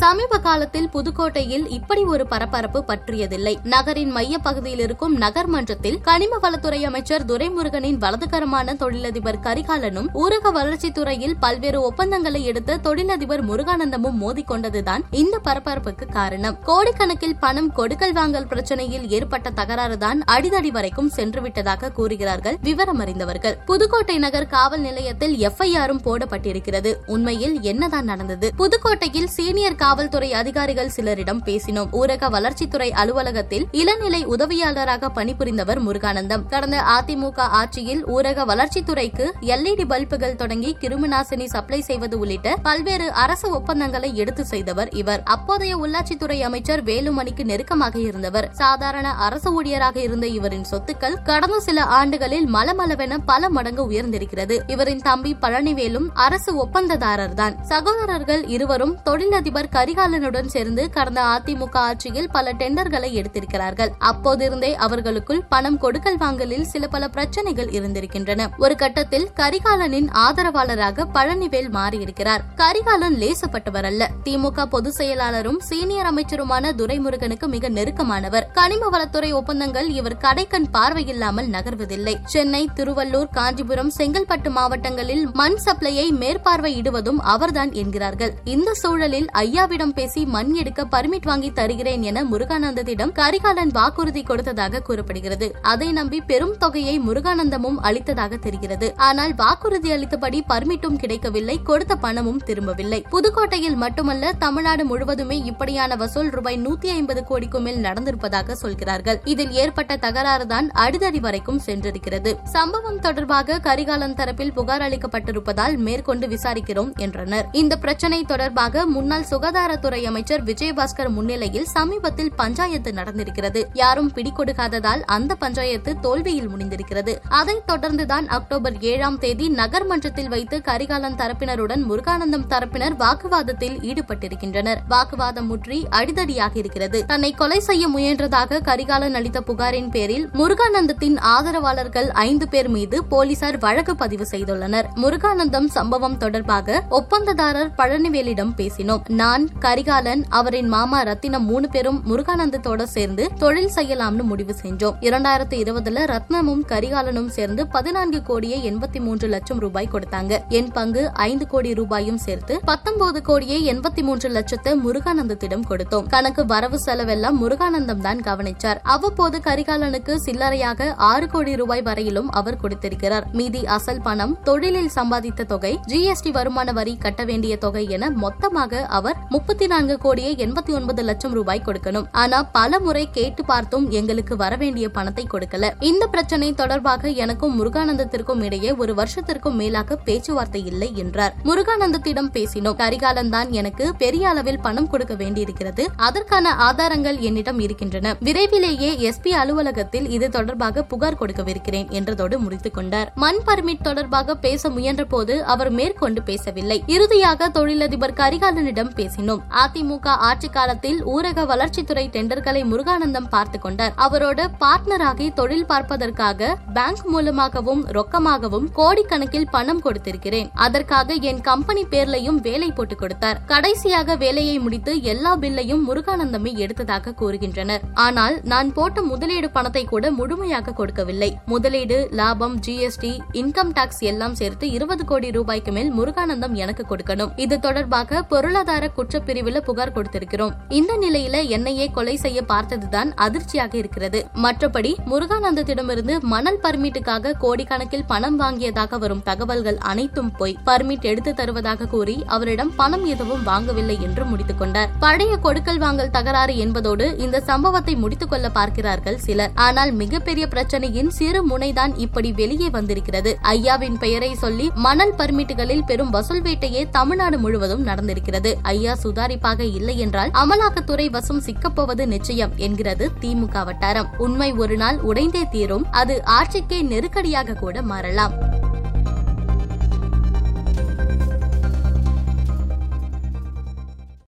சமீப காலத்தில் புதுக்கோட்டையில் இப்படி ஒரு பரபரப்பு பற்றியதில்லை. நகரின் மைய பகுதியில் இருக்கும் நகர்மன்றத்தில் கனிம வளத்துறை அமைச்சர் துரைமுருகனின் வலதுகரமான தொழிலதிபர் கரிகாலனும் ஊரக வளர்ச்சித்துறையில் பல்வேறு ஒப்பந்தங்களை எடுத்த தொழிலதிபர் முருகானந்தமும் மோதிக்கொண்டதுதான் இந்த பரபரப்புக்கு காரணம். கோடிக்கணக்கில் பணம் கொடுக்கல் வாங்கல் பிரச்சனையில் ஏற்பட்ட தகராறுதான் அடிதடி வரைக்கும் சென்றுவிட்டதாக கூறுகிறார்கள் விவரம் அறிந்தவர்கள் புதுக்கோட்டை நகர் காவல் நிலையத்தில் எஃப்ஐஆரும் போடப்பட்டிருக்கிறது. உண்மையில் என்னதான் நடந்தது? புதுக்கோட்டையில் சீனியர் காவல்துறை அதிகாரிகள் சிலரிடம் பேசினோம். ஊரக வளர்ச்சித்துறை அலுவலகத்தில் இளநிலை உதவியாளராக பணிபுரிந்தவர் முருகானந்தம். கடந்த அதிமுக ஆட்சியில் ஊரக வளர்ச்சித்துறைக்கு எல்இடி பல்புகள் தொடங்கி கிருமிநாசினி சப்ளை செய்வது உள்ளிட்ட பல்வேறு அரசு ஒப்பந்தங்களை எடுத்து செய்தவர் இவர். அப்போதைய உள்ளாட்சித்துறை அமைச்சர் வேலுமணிக்கு நெருக்கமாக இருந்தவர். சாதாரண அரசு ஊழியராக இருந்த இவரின் சொத்துக்கள் கடந்த சில ஆண்டுகளில் மலமளவென பல மடங்கு உயர்ந்திருக்கிறது. இவரின் தம்பி பழனிவேலும் அரசு ஒப்பந்ததாரர் தான் சகோதரர்கள் இருவரும் தொழிலதிபர் கரிகாலனுடன் சேர்ந்து கடந்த அதிமுக ஆட்சியில் பல டெண்டர்களை எடுத்திருக்கிறார்கள். அப்போதிருந்தே அவர்களுக்குள் பணம் கொடுக்கல் வாங்கலில் சில பல பிரச்சனைகள் இருந்திருக்கின்றன. ஒரு கட்டத்தில் கரிகாலனின் ஆதரவாளராக பழனிவேல் மாறியிருக்கிறார். கரிகாலன் லேசப்பட்டவர் அல்ல. திமுக பொதுச் செயலாளரும் சீனியர் அமைச்சருமான துரைமுருகனுக்கு மிக நெருக்கமானவர். கனிம வளத்துறை ஒப்பந்தங்கள் இவர் கடைக்கண் பார்வையில்லாமல் நகர்வதில்லை. சென்னை திருவள்ளூர் காஞ்சிபுரம் செங்கல்பட்டு மாவட்டங்களில் மண் சப்ளையை மேற்பார்வையிடுவதும் அவர்தான் என்கிறார்கள். இந்த சூழலில் ஐயா ராஜாவிடம் பேசி மண் எடுக்க பர்மிட் வாங்கி தருகிறேன் என முருகானந்தத்திடம் கரிகாலன் வாக்குறுதி கொடுத்ததாக கூறப்படுகிறது. அதை நம்பி பெரும் தொகையை முருகானந்தமும் அளித்ததாக தெரிகிறது. ஆனால் வாக்குறுதி அளித்தபடி பர்மிட்டும் கிடைக்கவில்லை கொடுத்த பணமும் திரும்பவில்லை. புதுக்கோட்டையில் மட்டுமல்ல தமிழ்நாடு முழுவதுமே இப்படியான வசூல் ரூபாய் நூத்தி ஐம்பது கோடிக்கும் மேல் நடந்திருப்பதாக சொல்கிறார்கள். இதில் ஏற்பட்ட தகராறுதான் அடிதடி வரைக்கும் சென்றிருக்கிறது. சம்பவம் தொடர்பாக கரிகாலன் தரப்பில் புகார் அளிக்கப்பட்டிருப்பதால் மேற்கொண்டு விசாரிக்கிறோம் என்றனர். இந்த பிரச்சனை தொடர்பாக முன்னாள் சுகாதார சுகாதாரத்துறை அமைச்சர் விஜயபாஸ்கர் முன்னிலையில் சமீபத்தில் பஞ்சாயத்து நடந்திருக்கிறது. யாரும் பிடிக்கொடுக்காததால் அந்த பஞ்சாயத்து தோல்வியில் முடிந்திருக்கிறது. அதைத் தொடர்ந்துதான் அக்டோபர் ஏழாம் தேதி நகர்மன்றத்தில் வைத்து கரிகாலன் தரப்பினருடன் முருகானந்தம் தரப்பினர் வாக்குவாதத்தில் ஈடுபட்டிருக்கின்றனர். வாக்குவாதம் முற்றி அடிதடியாக இருக்கிறது. தன்னை கொலை செய்ய முயன்றதாக கரிகாலன் அளித்த புகாரின் பேரில் முருகானந்தத்தின் ஆதரவாளர்கள் ஐந்து பேர் மீது போலீசார் வழக்கு பதிவு செய்துள்ளனர். முருகானந்தம் சம்பவம் தொடர்பாக ஒப்பந்ததாரர் பழனிவேலிடம் பேசினோம். நான் கரிகாலன் அவரின் மாமா ரத்தினம் மூணு பேரும் முருகானந்தத்தோட சேர்ந்து தொழில் செய்யலாம்னு முடிவு செஞ்சோம். இரண்டாயிரத்தி இருபதுல ரத்னமும் கரிகாலனும் சேர்ந்து பதினான்கு கோடியே எண்பத்தி மூன்று லட்சம் ரூபாய் கொடுத்தாங்க. என் பங்கு ஐந்து கோடி ரூபாயும் சேர்த்து பத்தொன்பது கோடியே எண்பத்தி மூன்று லட்சத்தை முருகானந்தத்திடம் கொடுத்தோம். கணக்கு வரவு செலவெல்லாம் முருகானந்தம் தான் கவனிச்சார். அவ்வப்போது கரிகாலனுக்கு சில்லறையாக ஆறு கோடி ரூபாய் வரையிலும் அவர் கொடுத்திருக்கிறார். மீதி அசல் பணம் தொழிலில் சம்பாதித்த தொகை ஜிஎஸ்டி வருமான வரி கட்ட வேண்டிய தொகை என மொத்தமாக அவர் முப்பத்தி நான்கு கோடியே எண்பத்தி ஒன்பது லட்சம் ரூபாய் கொடுக்கணும். ஆனா பல முறை கேட்டு பார்த்தும் எங்களுக்கு வரவேண்டிய பணத்தை கொடுக்கல. இந்த பிரச்சனை தொடர்பாக எனக்கும் முருகானந்தத்திற்கும் இடையே ஒரு வருஷத்திற்கும் மேலாக பேச்சுவார்த்தை இல்லை என்றார். முருகானந்தத்திடம் பேசினோம். கரிகாலன் தான் எனக்கு பெரிய அளவில் பணம் கொடுக்க வேண்டியிருக்கிறது. அதற்கான ஆதாரங்கள் என்னிடம் இருக்கின்றன. விரைவிலேயே எஸ்பி அலுவலகத்தில் இது தொடர்பாக புகார் கொடுக்கவிருக்கிறேன் என்றதோடு முடித்துக் கொண்டார். மண் பர்மிட் தொடர்பாக பேச முயன்ற போது அவர் மேற்கொண்டு பேசவில்லை. இறுதியாக தொழிலதிபர் கரிகாலனிடம் பேசினார். பேசினோம் அதிமுக ஆட்சி காலத்தில் ஊரக வளர்ச்சித்துறை டெண்டர்களை முருகானந்தம் பார்த்து கொண்டார். அவரோடு பார்ட்னராகி தொழில் பார்ப்பதற்காக பேங்க் மூலமாகவும் ரொக்கமாகவும் கோடிக்கணக்கில் பணம் கொடுத்திருக்கிறேன். அதற்காக என் கம்பெனி பேர்லையும் வேலை போட்டுக் கொடுத்தார். கடைசியாக வேலையை முடித்து எல்லா பில்லையும் முருகானந்தமே எடுத்ததாக கூறுகின்றனர். ஆனால் நான் போட்ட முதலீடு பணத்தை கூட முழுமையாக கொடுக்கவில்லை. முதலீடு லாபம் ஜிஎஸ்டி இன்கம் டாக்ஸ் எல்லாம் சேர்த்து இருபது கோடி ரூபாய்க்கு மேல் முருகானந்தம் எனக்கு கொடுக்கணும். இது தொடர்பாக பொருளாதார குற்றப்பிரிவுல புகார் கொடுத்திருக்கிறோம். இந்த நிலையில என்னையே கொலை செய்ய பார்த்ததுதான் அதிர்ச்சியாக இருக்கிறது. மற்றபடி முருகானந்தத்திடமிருந்து மணல் பர்மிட்டுக்காக கோடிக்கணக்கில் பணம் வாங்கியதாக வரும் தகவல்கள் அனைத்தும் போய் பர்மிட் எடுத்து தருவதாக கூறி அவரிடம் பணம் எதுவும் வாங்கவில்லை என்று முடித்துக் கொண்டார். பழைய கொடுக்கல் வாங்கல் தகராறு என்பதோடு இந்த சம்பவத்தை முடித்துக் கொள்ள பார்க்கிறார்கள் சிலர். ஆனால் மிகப்பெரிய பிரச்சனையின் சிறு முனைதான் இப்படி வெளியே வந்திருக்கிறது. ஐயாவின் பெயரை சொல்லி மணல் பர்மிட்டுகளில் பெரும் வசூல் வேட்டையே தமிழ்நாடு முழுவதும் நடந்திருக்கிறது. ஐயா சுதாரிப்பாக இல்லை என்றால் அமலாக்கத்துறை வசம் சிக்கப்போவது நிச்சயம் என்கிறது திமுக வட்டாரம். உண்மை ஒரு நாள் உடைந்தே தீரும். அது ஆட்சிக்கே நெருக்கடியாக கூட மாறலாம்.